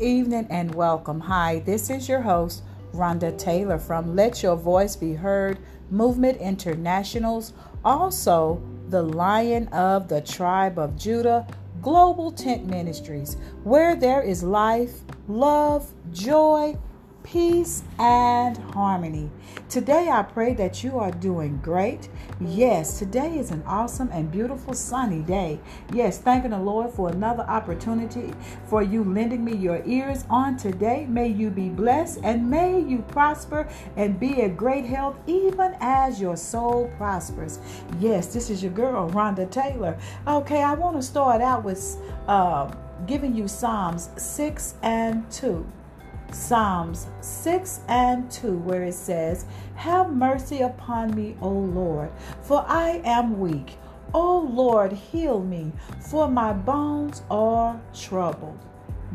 Evening and welcome. Hi, this is your host, Rhonda Taylor from Let Your Voice Be Heard Movement Internationals, also the Lion of the Tribe of Judah Global Tent Ministries, where there is life, love, joy, peace, and harmony. Today, I pray that you are doing great. Yes, today is an awesome and beautiful sunny day. Yes, thanking the Lord for another opportunity for you lending me your ears on today. May you be blessed and may you prosper and be in great health even as your soul prospers. Yes, this is your girl, Rhonda Taylor. Okay, I want to start out with uh, giving you Psalms 6 and 2. Psalms 6 and 2, where it says, Have mercy upon me, O Lord, for I am weak. O Lord, heal me, for my bones are troubled.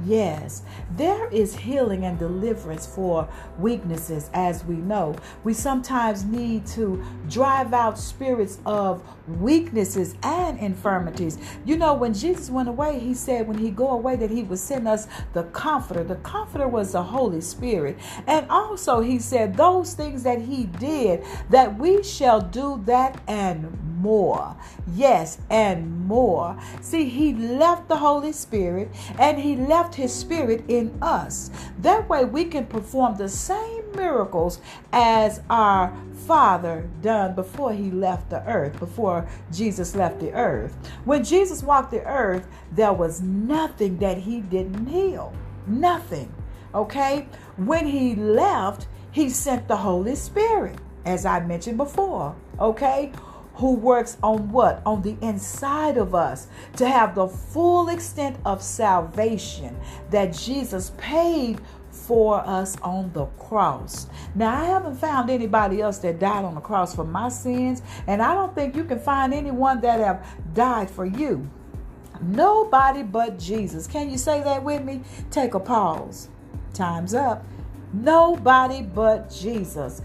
Yes, there is healing and deliverance for weaknesses, as we know. We sometimes need to drive out spirits of weaknesses and infirmities. You know, when Jesus went away, he said when he go away that he would send us the comforter. The comforter was the Holy Spirit. And also he said those things that he did that we shall do that and more. Yes, and more. See, he left the Holy Spirit and he left his spirit in us. That way we can perform the same miracles as our Father done before he left the earth, before Jesus left the earth. When Jesus walked the earth, there was nothing that he didn't heal. Nothing. Okay? When he left, he sent the Holy Spirit, as I mentioned before. Okay? Who works on what? On the inside of us to have the full extent of salvation that Jesus paid for us on the cross. Now, I haven't found anybody else that died on the cross for my sins, and I don't think you can find anyone that have died for you. Nobody but Jesus. Can you say that with me? Take a pause. Time's up. Nobody but Jesus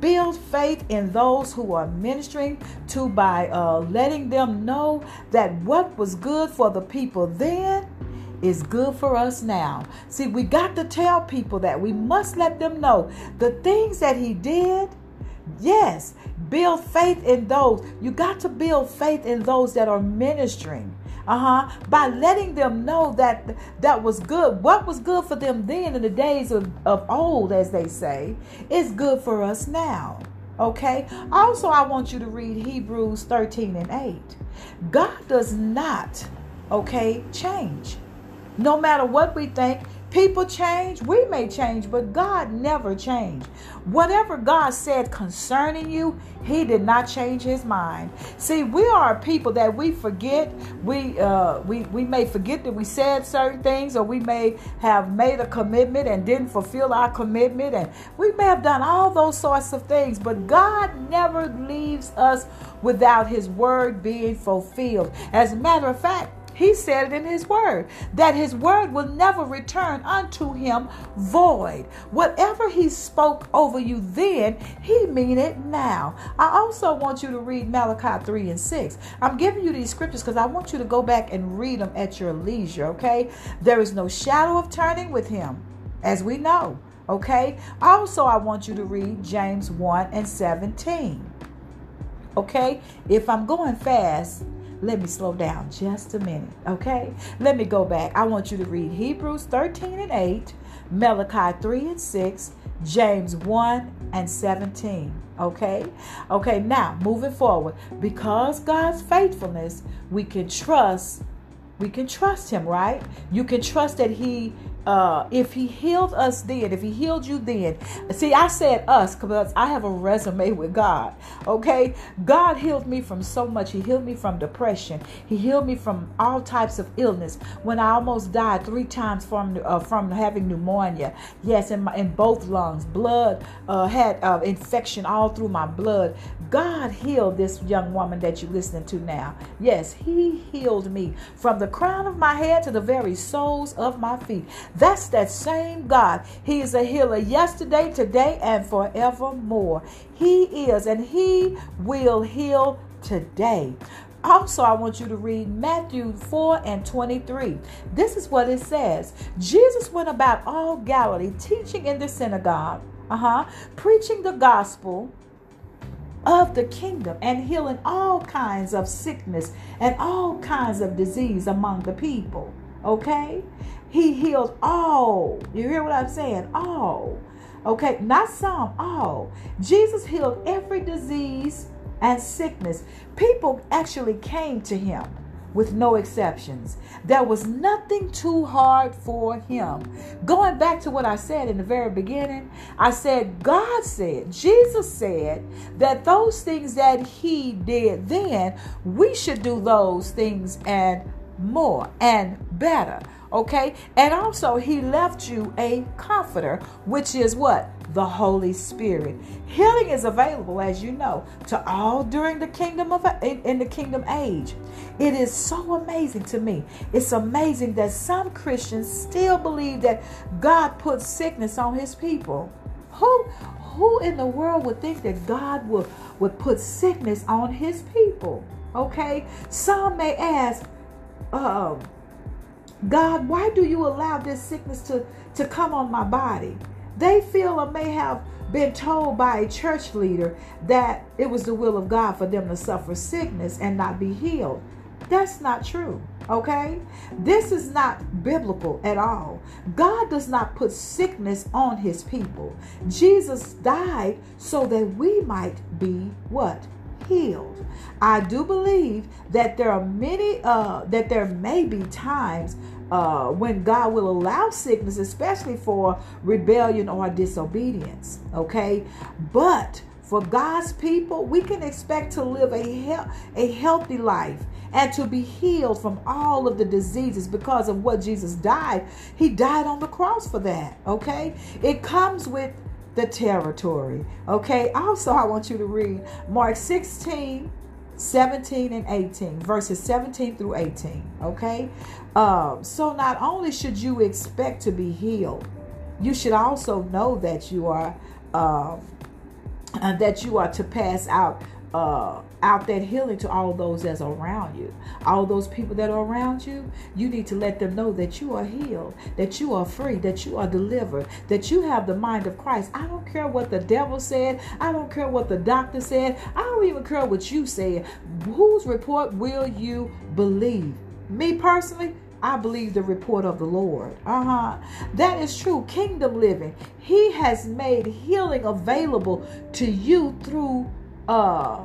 build faith in those who are ministering to by uh, letting them know that what was good for the people then is good for us now. See, we got to tell people that we must let them know the things that he did. Yes, build faith in those. You got to build faith in those that are ministering uh-huh. By letting them know that that was good. What was good for them then in the days of, of old as they say is good for us now. Okay? Also i want you to read hebrews 13 and 8 god does not okay change. No matter what we think People change, we may change, but God never changed. Whatever God said concerning you, He did not change His mind. See, we are people that we forget. We uh, we we may forget that we said certain things, or we may have made a commitment and didn't fulfill our commitment, and we may have done all those sorts of things. But God never leaves us without His word being fulfilled. As a matter of fact. He said it in His Word that His Word will never return unto Him void. Whatever He spoke over you then, He mean it now. I also want you to read Malachi 3 and 6. I'm giving you these scriptures because I want you to go back and read them at your leisure, okay? There is no shadow of turning with Him, as we know, okay? Also, I want you to read James 1 and 17. Okay? If I'm going fast, let me slow down just a minute, okay? Let me go back. I want you to read Hebrews 13 and 8, Malachi 3 and 6, James 1 and 17. Okay? Okay, now moving forward. Because God's faithfulness, we can trust, we can trust Him, right? You can trust that He uh, if he healed us then, if he healed you then, see, I said us because I have a resume with God. Okay, God healed me from so much. He healed me from depression. He healed me from all types of illness. When I almost died three times from uh, from having pneumonia, yes, in my in both lungs, blood uh, had uh, infection all through my blood. God healed this young woman that you're listening to now. Yes, He healed me from the crown of my head to the very soles of my feet. That's that same God. He is a healer yesterday, today, and forevermore. He is, and He will heal today. Also, I want you to read Matthew 4 and 23. This is what it says Jesus went about all Galilee, teaching in the synagogue, uh-huh, preaching the gospel of the kingdom and healing all kinds of sickness and all kinds of disease among the people. Okay? He healed all. You hear what I'm saying? All. Okay? Not some, all. Jesus healed every disease and sickness. People actually came to him with no exceptions. There was nothing too hard for him. Going back to what I said in the very beginning, I said, God said, Jesus said that those things that he did then, we should do those things and more and better. Okay? And also, he left you a comforter, which is what? The Holy Spirit. Healing is available, as you know, to all during the kingdom of in the kingdom age. It is so amazing to me. It's amazing that some Christians still believe that God puts sickness on his people. Who who in the world would think that God would, would put sickness on his people? Okay? Some may ask, um, God, why do you allow this sickness to, to come on my body? They feel or may have been told by a church leader that it was the will of God for them to suffer sickness and not be healed. That's not true, okay? This is not biblical at all. God does not put sickness on his people. Jesus died so that we might be what? Healed. I do believe that there are many, uh, that there may be times uh, when God will allow sickness, especially for rebellion or disobedience. Okay, but for God's people, we can expect to live a he- a healthy life and to be healed from all of the diseases because of what Jesus died. He died on the cross for that. Okay, it comes with the territory. Okay, also I want you to read Mark 16 17 and 18, verses 17 through 18. Okay, um, so not only should you expect to be healed, you should also know that you are and that you are to pass out uh, out that healing to all those that's around you. All those people that are around you, you need to let them know that you are healed, that you are free, that you are delivered, that you have the mind of Christ. I don't care what the devil said. I don't care what the doctor said. I don't even care what you said. Whose report will you believe? Me personally, I believe the report of the Lord. Uh huh. That is true. Kingdom living. He has made healing available to you through uh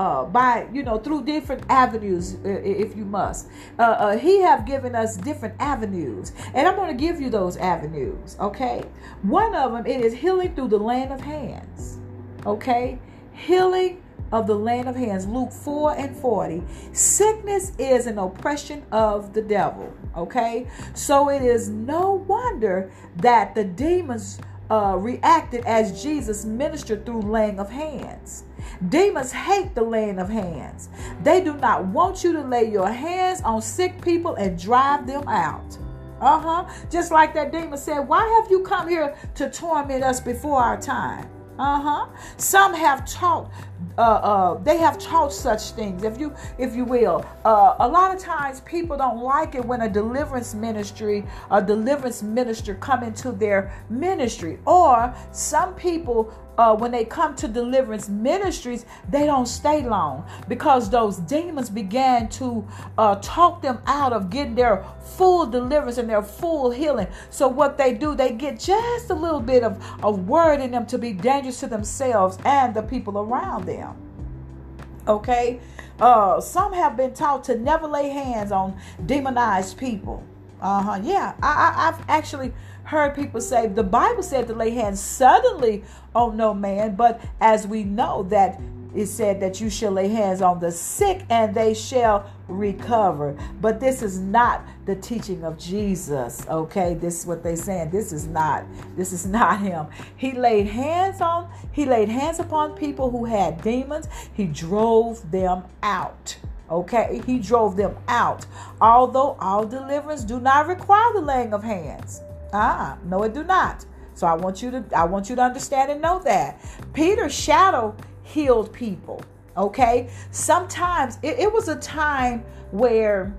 uh, by you know through different avenues uh, if you must. Uh, uh, he have given us different avenues. And i'm going to give you those avenues okay? One of them it is healing through the land of hands okay? Healing of the land of hands. Luke 4 and 40 sickness is an oppression of the devil okay? So it is no wonder that the demons uh, reacted as jesus ministered through laying of hands Demons hate the laying of hands. They do not want you to lay your hands on sick people and drive them out. Uh huh. Just like that demon said, Why have you come here to torment us before our time? Uh huh. Some have taught uh, uh, they have taught such things, if you if you will. Uh, a lot of times, people don't like it when a deliverance ministry, a deliverance minister, come into their ministry, or some people uh, when they come to deliverance ministries, they don't stay long because those demons began to uh, talk them out of getting their full deliverance and their full healing. So, what they do, they get just a little bit of a word in them to be dangerous to themselves and the people around them. Okay? Uh, some have been taught to never lay hands on demonized people. Uh huh. Yeah, I, I, I've actually heard people say the Bible said to lay hands suddenly on no man, but as we know that it said that you shall lay hands on the sick and they shall recover. But this is not the teaching of Jesus. Okay, this is what they're saying. This is not. This is not him. He laid hands on. He laid hands upon people who had demons. He drove them out. Okay, he drove them out. Although all deliverance do not require the laying of hands. Ah, no, it do not. So I want you to I want you to understand and know that. Peter's shadow healed people. Okay. Sometimes it, it was a time where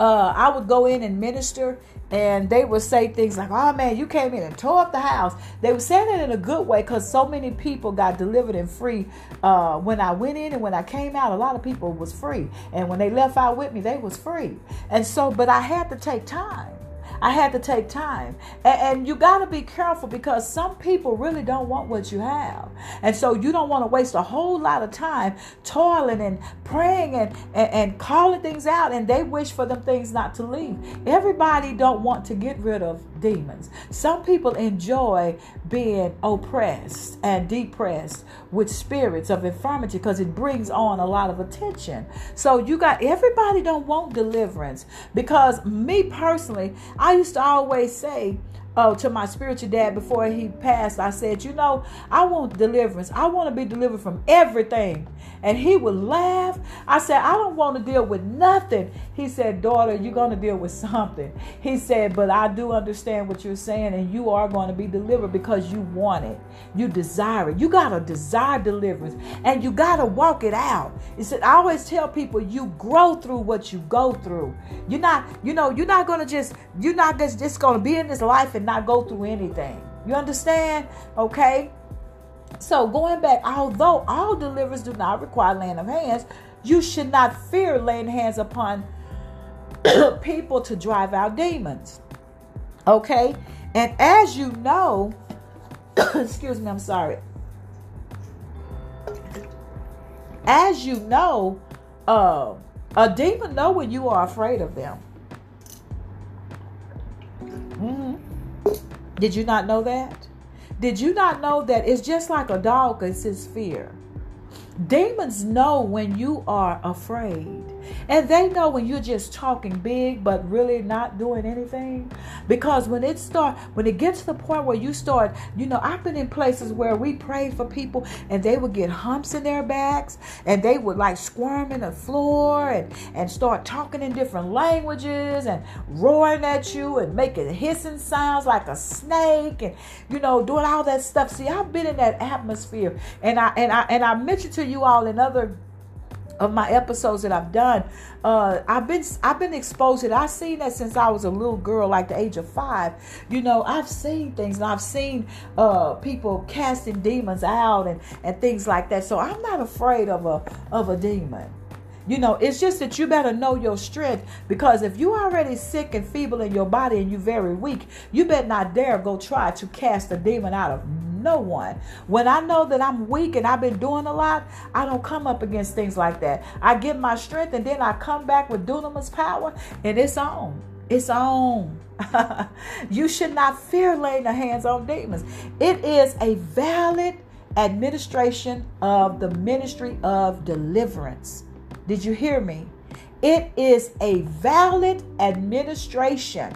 uh, I would go in and minister and they would say things like, "Oh man, you came in and tore up the house." They would say it in a good way because so many people got delivered and free uh, when I went in and when I came out. A lot of people was free, and when they left out with me, they was free. And so, but I had to take time. I had to take time. And, and you got to be careful because some people really don't want what you have. And so you don't want to waste a whole lot of time toiling and praying and, and, and calling things out and they wish for them things not to leave. Everybody don't want to get rid of demons. Some people enjoy being oppressed and depressed with spirits of infirmity because it brings on a lot of attention. So you got everybody don't want deliverance because me personally, I used to always say oh, to my spiritual dad before he passed, I said, You know, I want deliverance. I want to be delivered from everything. And he would laugh. I said, I don't want to deal with nothing. He said, Daughter, you're going to deal with something. He said, But I do understand what you're saying, and you are going to be delivered because you want it. You desire it. You got to desire deliverance, and you got to walk it out. He said, I always tell people, you grow through what you go through. You're not, you know, you're not going to just, you're not just, just going to be in this life and not go through anything. You understand? Okay. So going back, although all deliverance do not require laying of hands, you should not fear laying hands upon people to drive out demons. Okay? And as you know, excuse me, I'm sorry. As you know, uh, a demon know when you are afraid of them. Mm-hmm. Did you not know that? Did you not know that it's just like a dog is his fear? Demons know when you are afraid. And they know when you're just talking big but really not doing anything. Because when it start when it gets to the point where you start, you know, I've been in places where we prayed for people and they would get humps in their backs and they would like squirm in the floor and, and start talking in different languages and roaring at you and making hissing sounds like a snake and you know doing all that stuff. See, I've been in that atmosphere and I and I and I mentioned to you all in other of my episodes that I've done, uh, I've been I've been exposed to it. I've seen that since I was a little girl, like the age of five. You know, I've seen things and I've seen uh, people casting demons out and, and things like that. So I'm not afraid of a of a demon. You know, it's just that you better know your strength because if you already sick and feeble in your body and you very weak, you better not dare go try to cast a demon out of no one. When I know that I'm weak and I've been doing a lot, I don't come up against things like that. I get my strength and then I come back with dunamis power and it's on. It's on. you should not fear laying the hands on demons. It is a valid administration of the ministry of deliverance. Did you hear me? It is a valid administration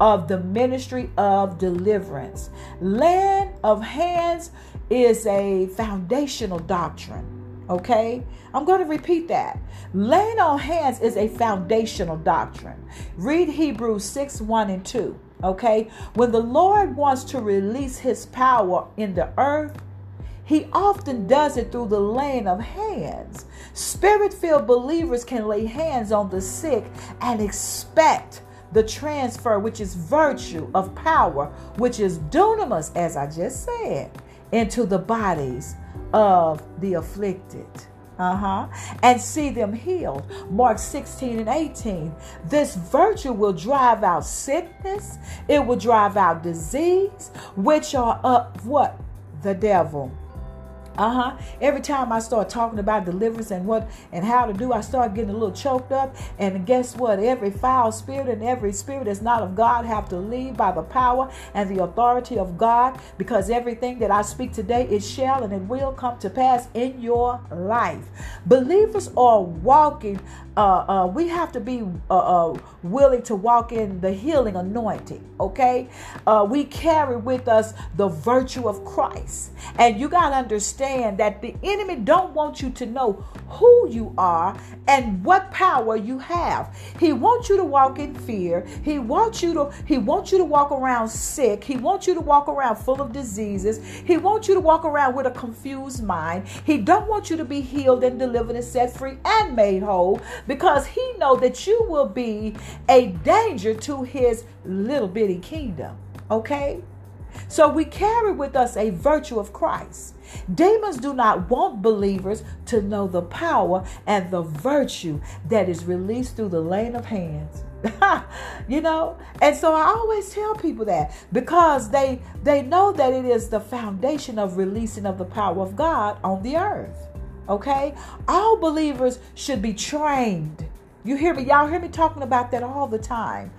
of the ministry of deliverance. Land of hands is a foundational doctrine. Okay, I'm going to repeat that. Laying on hands is a foundational doctrine. Read Hebrews 6 1 and 2. Okay, when the Lord wants to release his power in the earth, he often does it through the laying of hands. Spirit filled believers can lay hands on the sick and expect the transfer, which is virtue of power, which is dunamis, as I just said, into the bodies of the afflicted. Uh-huh. And see them healed. Mark 16 and 18. This virtue will drive out sickness, it will drive out disease, which are of what? The devil. Uh huh. Every time I start talking about deliverance and what and how to do, I start getting a little choked up. And guess what? Every foul spirit and every spirit that's not of God have to leave by the power and the authority of God. Because everything that I speak today, it shall and it will come to pass in your life. Believers are walking uh, uh, we have to be uh, uh, willing to walk in the healing anointing, okay? Uh, we carry with us the virtue of Christ. And you got to understand that the enemy don't want you to know who you are and what power you have. He wants you to walk in fear. He wants you to he wants you to walk around sick. He wants you to walk around full of diseases. He wants you to walk around with a confused mind. He don't want you to be healed and delivered and set free and made whole because he know that you will be a danger to his little bitty kingdom. Okay? So we carry with us a virtue of Christ. Demons do not want believers to know the power and the virtue that is released through the laying of hands. you know and so i always tell people that because they they know that it is the foundation of releasing of the power of god on the earth okay all believers should be trained you hear me y'all hear me talking about that all the time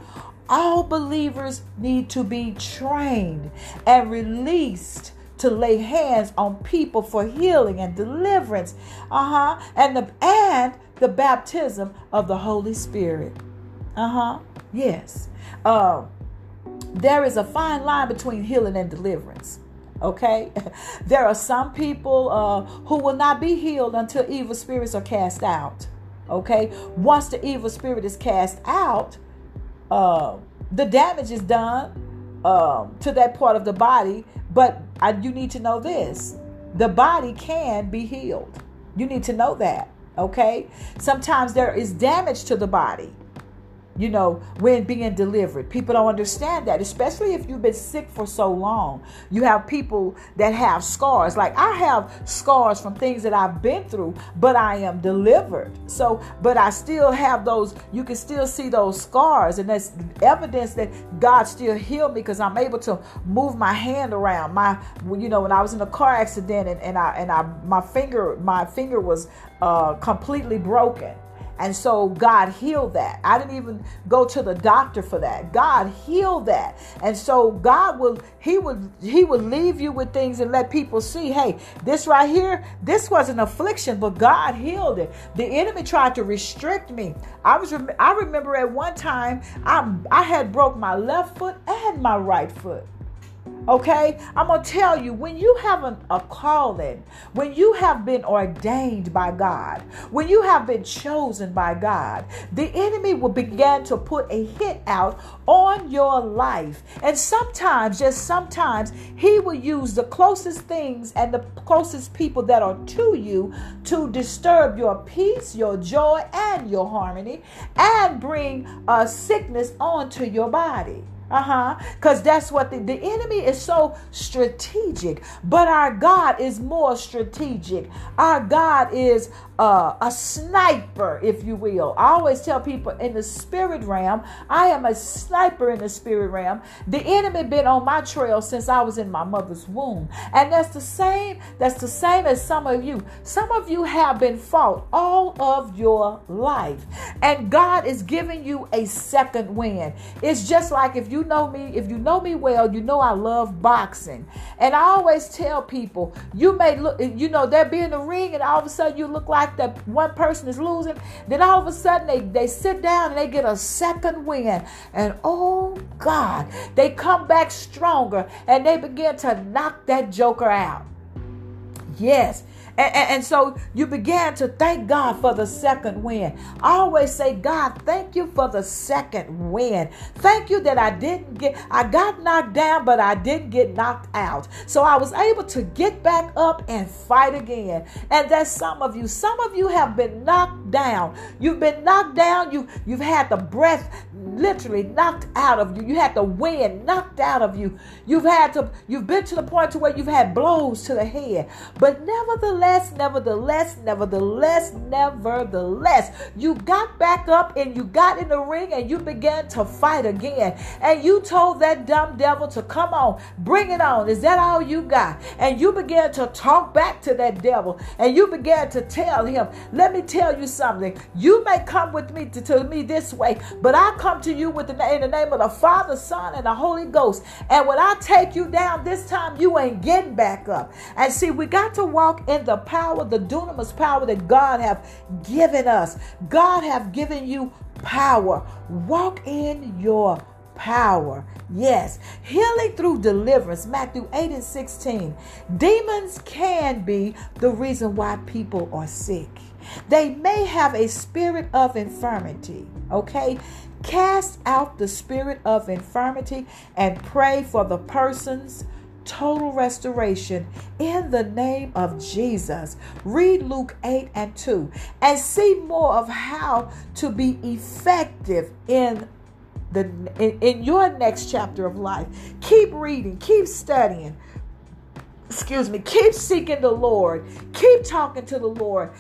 all believers need to be trained and released to lay hands on people for healing and deliverance. Uh-huh. And the and the baptism of the Holy Spirit. Uh-huh. Yes. Uh, there is a fine line between healing and deliverance. Okay, there are some people uh, who will not be healed until evil spirits are cast out. Okay, once the evil spirit is cast out, uh, the damage is done um, to that part of the body. But I, you need to know this the body can be healed. You need to know that. Okay. Sometimes there is damage to the body you know, when being delivered. People don't understand that, especially if you've been sick for so long. You have people that have scars. Like I have scars from things that I've been through, but I am delivered. So, but I still have those, you can still see those scars, and that's evidence that God still healed me because I'm able to move my hand around. My, you know, when I was in a car accident and, and I and I my finger, my finger was uh completely broken and so God healed that. I didn't even go to the doctor for that. God healed that. And so God will he would he would leave you with things and let people see, hey, this right here, this was an affliction, but God healed it. The enemy tried to restrict me. I was I remember at one time I I had broke my left foot and my right foot. Okay, I'm gonna tell you when you have a calling, when you have been ordained by God, when you have been chosen by God, the enemy will begin to put a hit out on your life. And sometimes, just sometimes, he will use the closest things and the closest people that are to you to disturb your peace, your joy, and your harmony, and bring a sickness onto your body. Uh huh. Because that's what the, the enemy is so strategic, but our God is more strategic. Our God is uh, a sniper, if you will. I always tell people in the spirit realm, I am a sniper in the spirit realm. The enemy been on my trail since I was in my mother's womb, and that's the same. That's the same as some of you. Some of you have been fought all of your life, and God is giving you a second win. It's just like if you know me, if you know me well, you know I love boxing, and I always tell people, you may look, you know, they'll be in the ring, and all of a sudden you look like that one person is losing, then all of a sudden they, they sit down and they get a second win. And oh God, they come back stronger and they begin to knock that joker out. Yes, and, and, and, so you began to thank God for the second win. I always say, God, thank you for the second win. Thank you that I didn't get, I got knocked down, but I didn't get knocked out. So I was able to get back up and fight again. And that's some of you. Some of you have been knocked down. You've been knocked down. You, you've had the breath literally knocked out of you. You had the wind knocked out of you. You've had to, you've been to the point to where you've had blows to the head. But nevertheless, nevertheless, nevertheless, nevertheless, you got back up and you got in the ring and you began to fight again. And you told that dumb devil to come on, bring it on. Is that all you got? And you began to talk back to that devil and you began to tell him, let me tell you something. You may come with me to, to me this way, but I come to you with the, in the name of the Father, Son, and the Holy Ghost. And when I take you down this time, you ain't getting back up. And see, we got to walk in the power, the dunamis power that God have given us. God have given you power. Walk in your power. Yes, healing through deliverance. Matthew 8 and 16. Demons can be the reason why people are sick. They may have a spirit of infirmity. Okay? Cast out the spirit of infirmity and pray for the person's total restoration in the name of Jesus. Read Luke 8 and 2 and see more of how to be effective in the in, in your next chapter of life. Keep reading, keep studying. Excuse me, keep seeking the Lord. Keep talking to the Lord.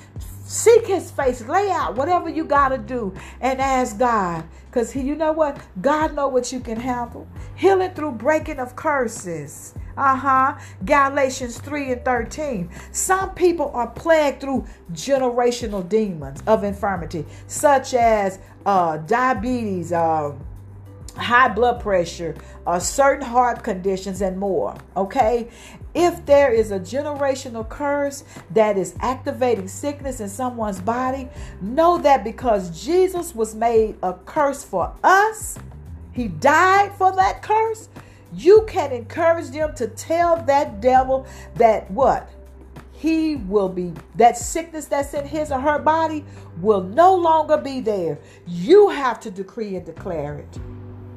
Seek his face. Lay out whatever you got to do and ask God. Because you know what? God know what you can handle. Healing through breaking of curses. Uh-huh. Galatians 3 and 13. Some people are plagued through generational demons of infirmity, such as uh, diabetes, uh, high blood pressure, uh, certain heart conditions, and more. Okay? If there is a generational curse that is activating sickness in someone's body, know that because Jesus was made a curse for us, he died for that curse. You can encourage them to tell that devil that what? He will be, that sickness that's in his or her body will no longer be there. You have to decree and declare it.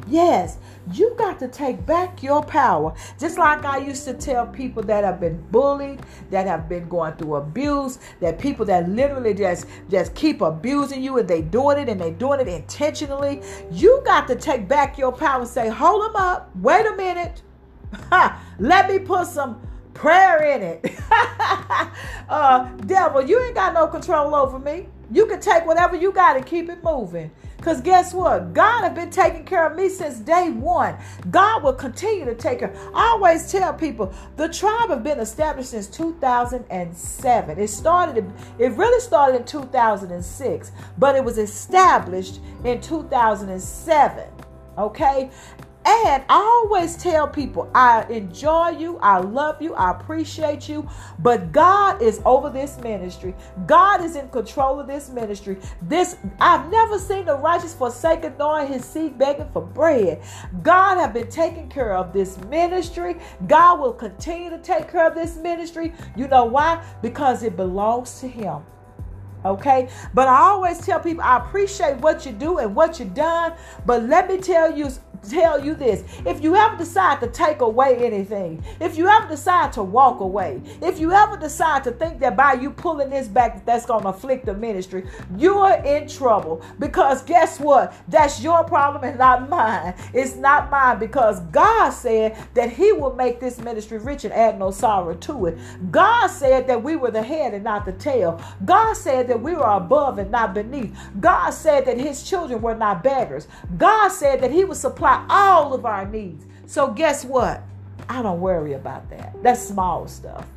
Yes, you got to take back your power. Just like I used to tell people that have been bullied, that have been going through abuse, that people that literally just just keep abusing you and they doing it and they doing it intentionally. You got to take back your power and say, "Hold them up. Wait a minute. Let me put some prayer in it. uh, devil, you ain't got no control over me. You can take whatever you got and keep it moving. Because guess what? God has been taking care of me since day one. God will continue to take care. I always tell people the tribe has been established since 2007. It started, it really started in 2006, but it was established in 2007. Okay. And I always tell people, I enjoy you, I love you, I appreciate you, but God is over this ministry. God is in control of this ministry. This I've never seen the righteous forsaken nor his seed begging for bread. God have been taking care of this ministry. God will continue to take care of this ministry. You know why? Because it belongs to him okay but i always tell people i appreciate what you do and what you've done but let me tell you tell you this if you ever decide to take away anything, if you ever decide to walk away, if you ever decide to think that by you pulling this back, that's going to afflict the ministry, you're in trouble. Because guess what? That's your problem and not mine. It's not mine because God said that He will make this ministry rich and add no sorrow to it. God said that we were the head and not the tail. God said that we were above and not beneath. God said that His children were not beggars. God said that He would supply supply all of our needs. So, guess what? I don't worry about that. That's small stuff.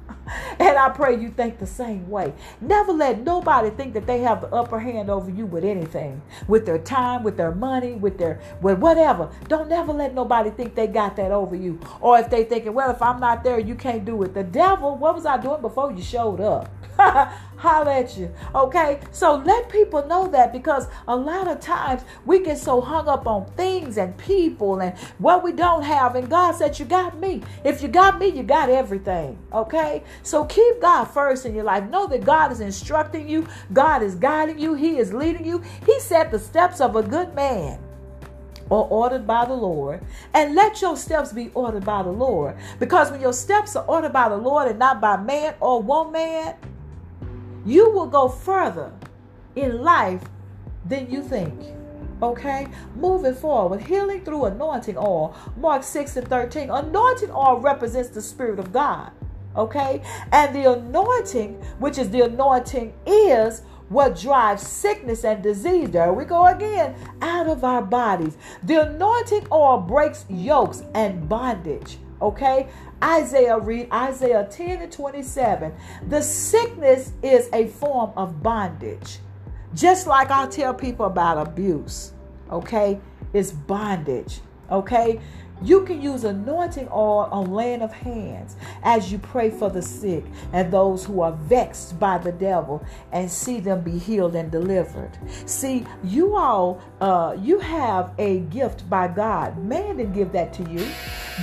And I pray you think the same way. Never let nobody think that they have the upper hand over you with anything, with their time, with their money, with their with whatever. Don't never let nobody think they got that over you. Or if they thinking, well, if I'm not there, you can't do it. The devil, what was I doing before you showed up? holler at you. Okay? So let people know that because a lot of times we get so hung up on things and people and what we don't have. And God said, You got me. If you got me, you got everything. Okay? So keep God first in your life. Know that God is instructing you, God is guiding you, He is leading you. He said the steps of a good man are ordered by the Lord, and let your steps be ordered by the Lord. Because when your steps are ordered by the Lord and not by man or woman, you will go further in life than you think. Okay, moving forward, healing through anointing oil. Mark 6 and 13. Anointing oil represents the Spirit of God. Okay, and the anointing, which is the anointing, is what drives sickness and disease. There we go again, out of our bodies. The anointing oil breaks yokes and bondage. Okay, Isaiah, read Isaiah 10 and 27. The sickness is a form of bondage. Just like I tell people about abuse, okay? It's bondage, okay? You can use anointing oil on laying of hands as you pray for the sick and those who are vexed by the devil and see them be healed and delivered. See, you all, uh, you have a gift by God. Man didn't give that to you.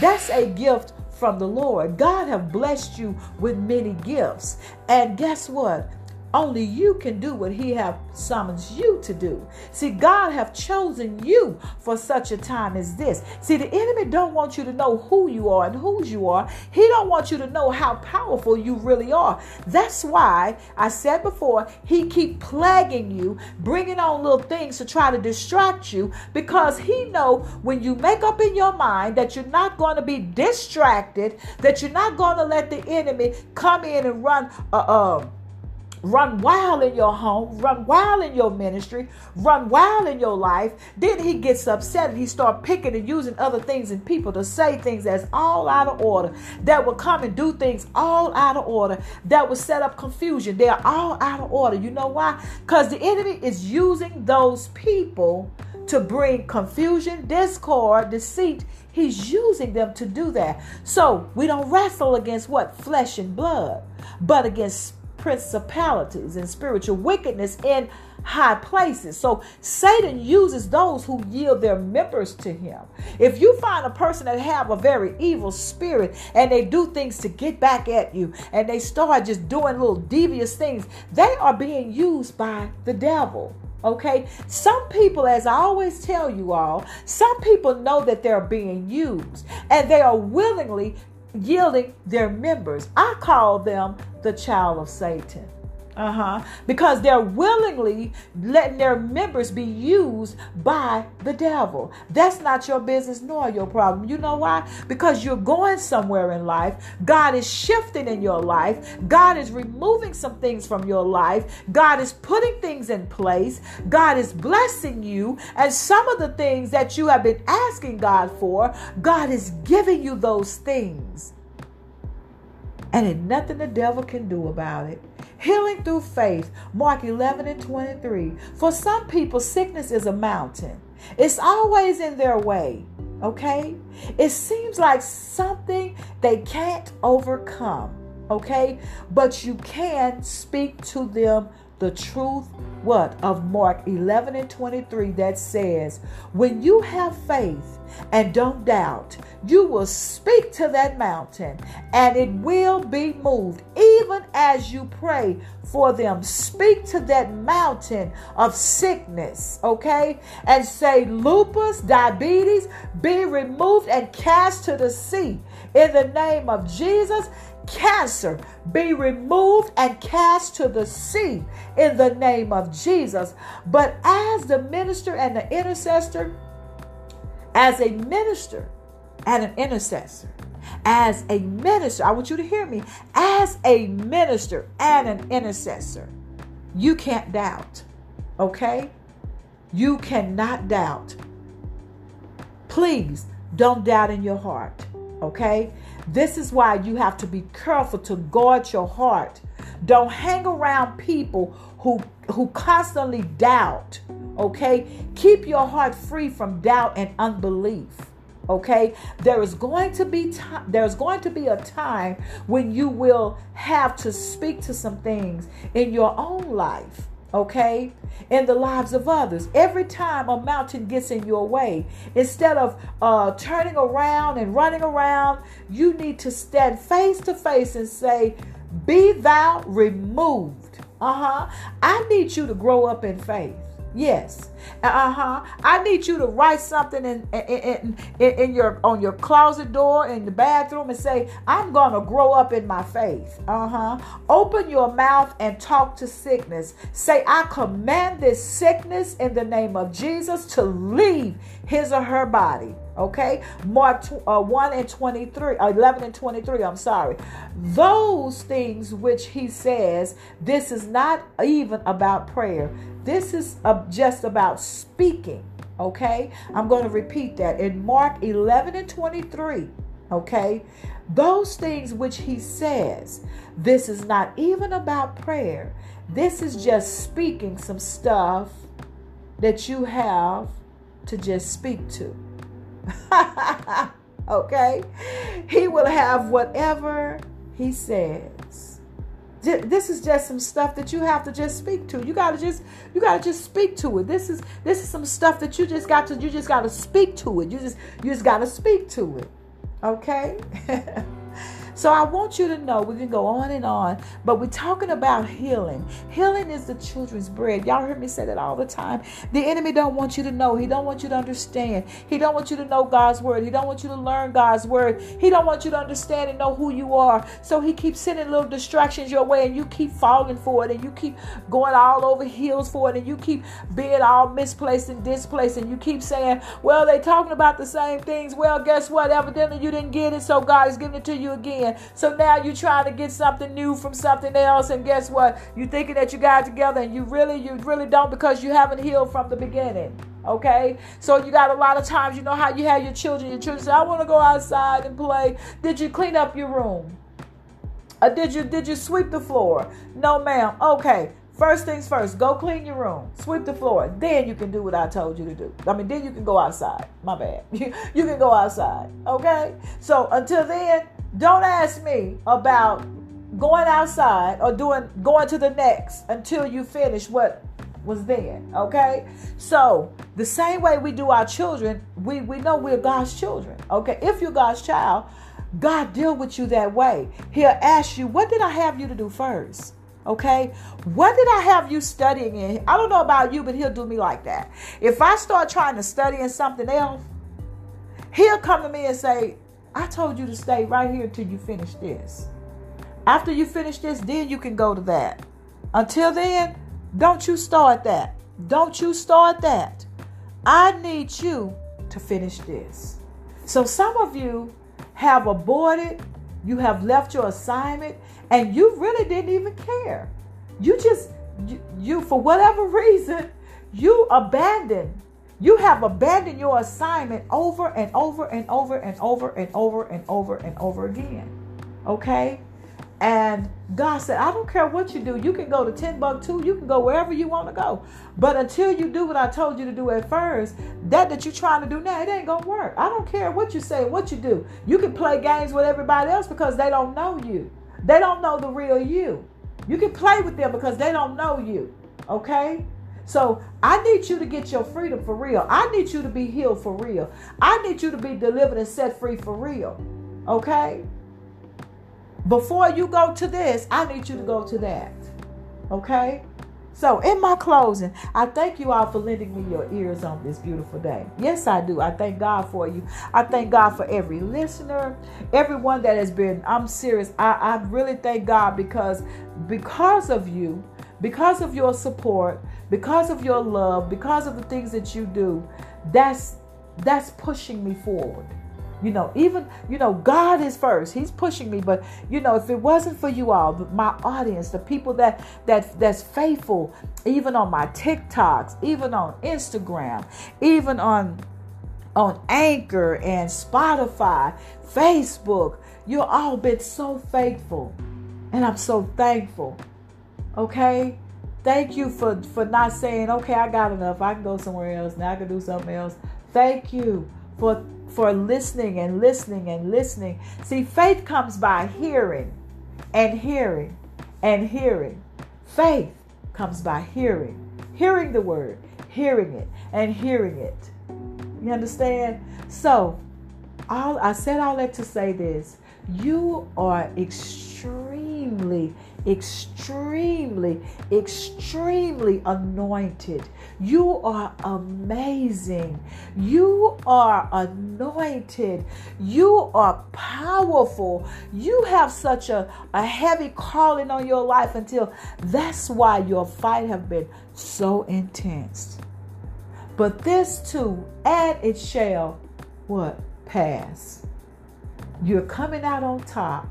That's a gift from the Lord. God have blessed you with many gifts. And guess what? Only you can do what he have summons you to do. See, God have chosen you for such a time as this. See, the enemy don't want you to know who you are and whose you are. He don't want you to know how powerful you really are. That's why I said before, he keep plaguing you, bringing on little things to try to distract you because he know when you make up in your mind that you're not going to be distracted, that you're not going to let the enemy come in and run uh, uh run wild in your home, run wild in your ministry, run wild in your life. Then he gets upset and he start picking and using other things and people to say things that's all out of order, that will come and do things all out of order, that will set up confusion. They're all out of order. You know why? Because the enemy is using those people to bring confusion, discord, deceit. He's using them to do that. So we don't wrestle against what? Flesh and blood, but against principalities and spiritual wickedness in high places. So Satan uses those who yield their members to him. If you find a person that have a very evil spirit and they do things to get back at you and they start just doing little devious things, they are being used by the devil. Okay, some people, as I always tell you all, some people know that they're being used and they are willingly yielding their members. I call them the child of Satan. Uh huh. Because they're willingly letting their members be used by the devil. That's not your business nor your problem. You know why? Because you're going somewhere in life. God is shifting in your life. God is removing some things from your life. God is putting things in place. God is blessing you. And some of the things that you have been asking God for, God is giving you those things and ain't nothing the devil can do about it. Healing through faith, Mark 11 and 23. For some people, sickness is a mountain, it's always in their way. Okay? It seems like something they can't overcome. Okay? But you can speak to them the truth what of Mark 11 and 23 that says, When you have faith and don't doubt, you will speak to that mountain and it will be moved, even as you pray for them. Speak to that mountain of sickness, okay? And say, Lupus, diabetes, be removed and cast to the sea in the name of Jesus cancer be removed and cast to the sea in the name of Jesus. But as the minister and the intercessor, as a minister and an intercessor, as a minister, I want you to hear me, as a minister and an intercessor, you can't doubt, okay? You cannot doubt. Please don't doubt in your heart, okay? This is why you have to be careful to guard your heart. Don't hang around people who who constantly doubt. Okay? Keep your heart free from doubt and unbelief. Okay? There is going to be time there's going to be a time when you will have to speak to some things in your own life okay, in the lives of others. Every time a mountain gets in your way, instead of uh, turning around and running around, you need to stand face to face and say, Be thou removed. Uh huh. I need you to grow up in faith. Yes. Uh huh. I need you to write something in, in, in, in, your on your closet door in the bathroom and say, "I'm gonna grow up in my faith." Uh huh. Open your mouth and talk to sickness. Say, "I command this sickness in the name of Jesus to leave his or her body." Okay, Mark uh, 1 and 23, uh, 11 and 23, I'm sorry. Those things which he says, this is not even about prayer. This is just about speaking. Okay, I'm going to repeat that in Mark 11 and 23. Okay, those things which he says, this is not even about prayer. This is just speaking some stuff that you have to just speak to. okay? He will have whatever he says. This is just some stuff that you have to just speak to. You gotta just you gotta just speak to it. This is this is some stuff that you just got to you just gotta speak to it. You just you just gotta speak to it. Okay? So I want you to know we can go on and on, but we're talking about healing. Healing is the children's bread. Y'all heard me say that all the time. The enemy don't want you to know. He don't want you to understand. He don't want you to know God's word. He don't want you to learn God's word. He don't want you to understand and know who you are. So he keeps sending little distractions your way and you keep falling for it and you keep going all over heels for it and you keep being all misplaced and displaced and you keep saying, well, they talking about the same things. Well, guess what? Evidently you didn't get it, so God is giving it to you again. So now you're trying to get something new from something else, and guess what? You're thinking that you got together, and you really, you really don't because you haven't healed from the beginning. Okay, so you got a lot of times, you know how you have your children. Your children say, "I want to go outside and play." Did you clean up your room? Uh, did you did you sweep the floor? No, ma'am. Okay, First things first, go clean your room, sweep the floor. Then you can do what I told you to do. I mean, then you can go outside. My bad. You, you can go outside. Okay? So until then, don't ask me about going outside or doing going to the next until you finish what was then. Okay? So the same way we do our children, we, we know we're God's children. Okay. If you're God's child, God deal with you that way. He'll ask you, what did I have you to do first? Okay, what did I have you studying in? I don't know about you, but he'll do me like that. If I start trying to study in something else, he'll come to me and say, I told you to stay right here until you finish this. After you finish this, then you can go to that. Until then, don't you start that. Don't you start that. I need you to finish this. So some of you have aborted, you have left your assignment, and you really didn't even care. You just, you, you for whatever reason, you abandoned you have abandoned your assignment over and over and over and over and over and over and over again. Okay? And God said, I don't care what you do. You can go to Timbuktu. You can go wherever you want to go. But until you do what I told you to do at first, that that you're trying to do now, it ain't going to work. I don't care what you say, what you do. You can play games with everybody else because they don't know you. They don't know the real you. You can play with them because they don't know you. Okay? So I need you to get your freedom for real. I need you to be healed for real. I need you to be delivered and set free for real. Okay? Before you go to this, I need you to go to that. Okay? So, in my closing, I thank you all for lending me your ears on this beautiful day. Yes, I do. I thank God for you. I thank God for every listener, everyone that has been. I'm serious. I, I really thank God because because of you, because of your support, because of your love, because of the things that you do, that's that's pushing me forward. You know, even you know, God is first. He's pushing me, but you know, if it wasn't for you all, my audience, the people that that that's faithful, even on my TikToks, even on Instagram, even on on Anchor and Spotify, Facebook, you all been so faithful. And I'm so thankful. Okay? Thank you for, for not saying, okay, I got enough. I can go somewhere else. Now I can do something else. Thank you for for listening and listening and listening. See, faith comes by hearing and hearing and hearing. Faith comes by hearing. Hearing the word, hearing it, and hearing it. You understand? So, all I said all that to say this. You are extremely extremely, extremely anointed. You are amazing. You are anointed. You are powerful. You have such a, a heavy calling on your life until that's why your fight have been so intense. But this too, and it shall what? Pass. You're coming out on top.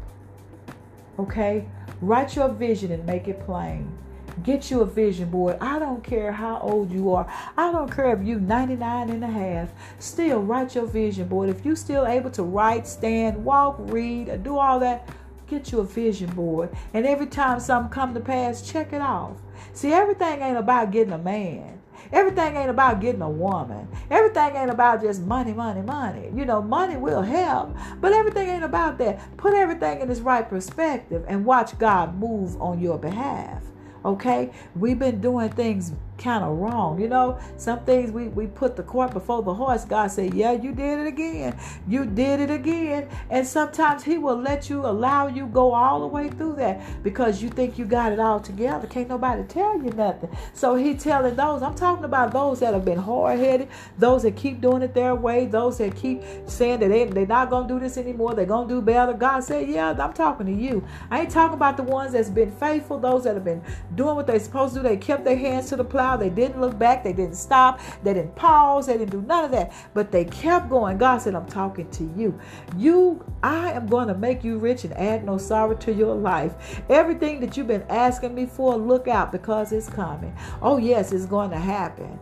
Okay? Write your vision and make it plain. Get you a vision board. I don't care how old you are. I don't care if you 99 and a half. Still write your vision board. If you're still able to write, stand, walk, read, do all that, get you a vision board. And every time something come to pass, check it off. See, everything ain't about getting a man. Everything ain't about getting a woman. Everything ain't about just money, money, money. You know, money will help, but everything ain't about that. Put everything in its right perspective and watch God move on your behalf. Okay? We've been doing things kind of wrong. You know, some things we, we put the cart before the horse. God said, Yeah, you did it again. You did it again. And sometimes He will let you allow you go all the way through that because you think you got it all together. Can't nobody tell you nothing. So He telling those, I'm talking about those that have been hard headed, those that keep doing it their way, those that keep saying that they, they're not going to do this anymore, they're going to do better. God said, Yeah, I'm talking to you. I ain't talking about the ones that's been faithful, those that have been doing what they're supposed to do. They kept their hands to the plow they didn't look back. They didn't stop. They didn't pause. They didn't do none of that. But they kept going. God said, I'm talking to you. You, I am going to make you rich and add no sorrow to your life. Everything that you've been asking me for, look out because it's coming. Oh, yes, it's going to happen.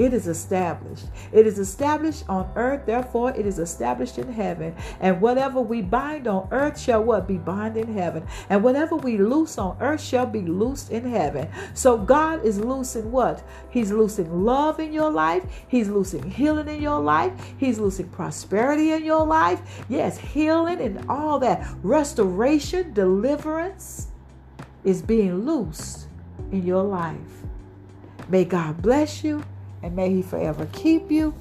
It is established. It is established on earth, therefore it is established in heaven. And whatever we bind on earth shall what be bound in heaven. And whatever we loose on earth shall be loosed in heaven. So God is loosing what? He's loosing love in your life. He's loosing healing in your life. He's loosing prosperity in your life. Yes, healing and all that. Restoration, deliverance is being loosed in your life. May God bless you and may He forever keep you,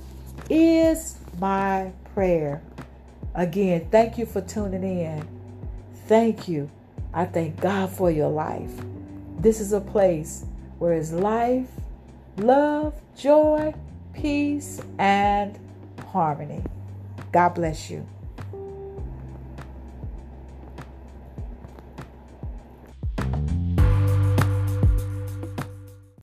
is my prayer. Again, thank you for tuning in. Thank you. I thank God for your life. This is a place where is life, love, joy, peace, and harmony. God bless you.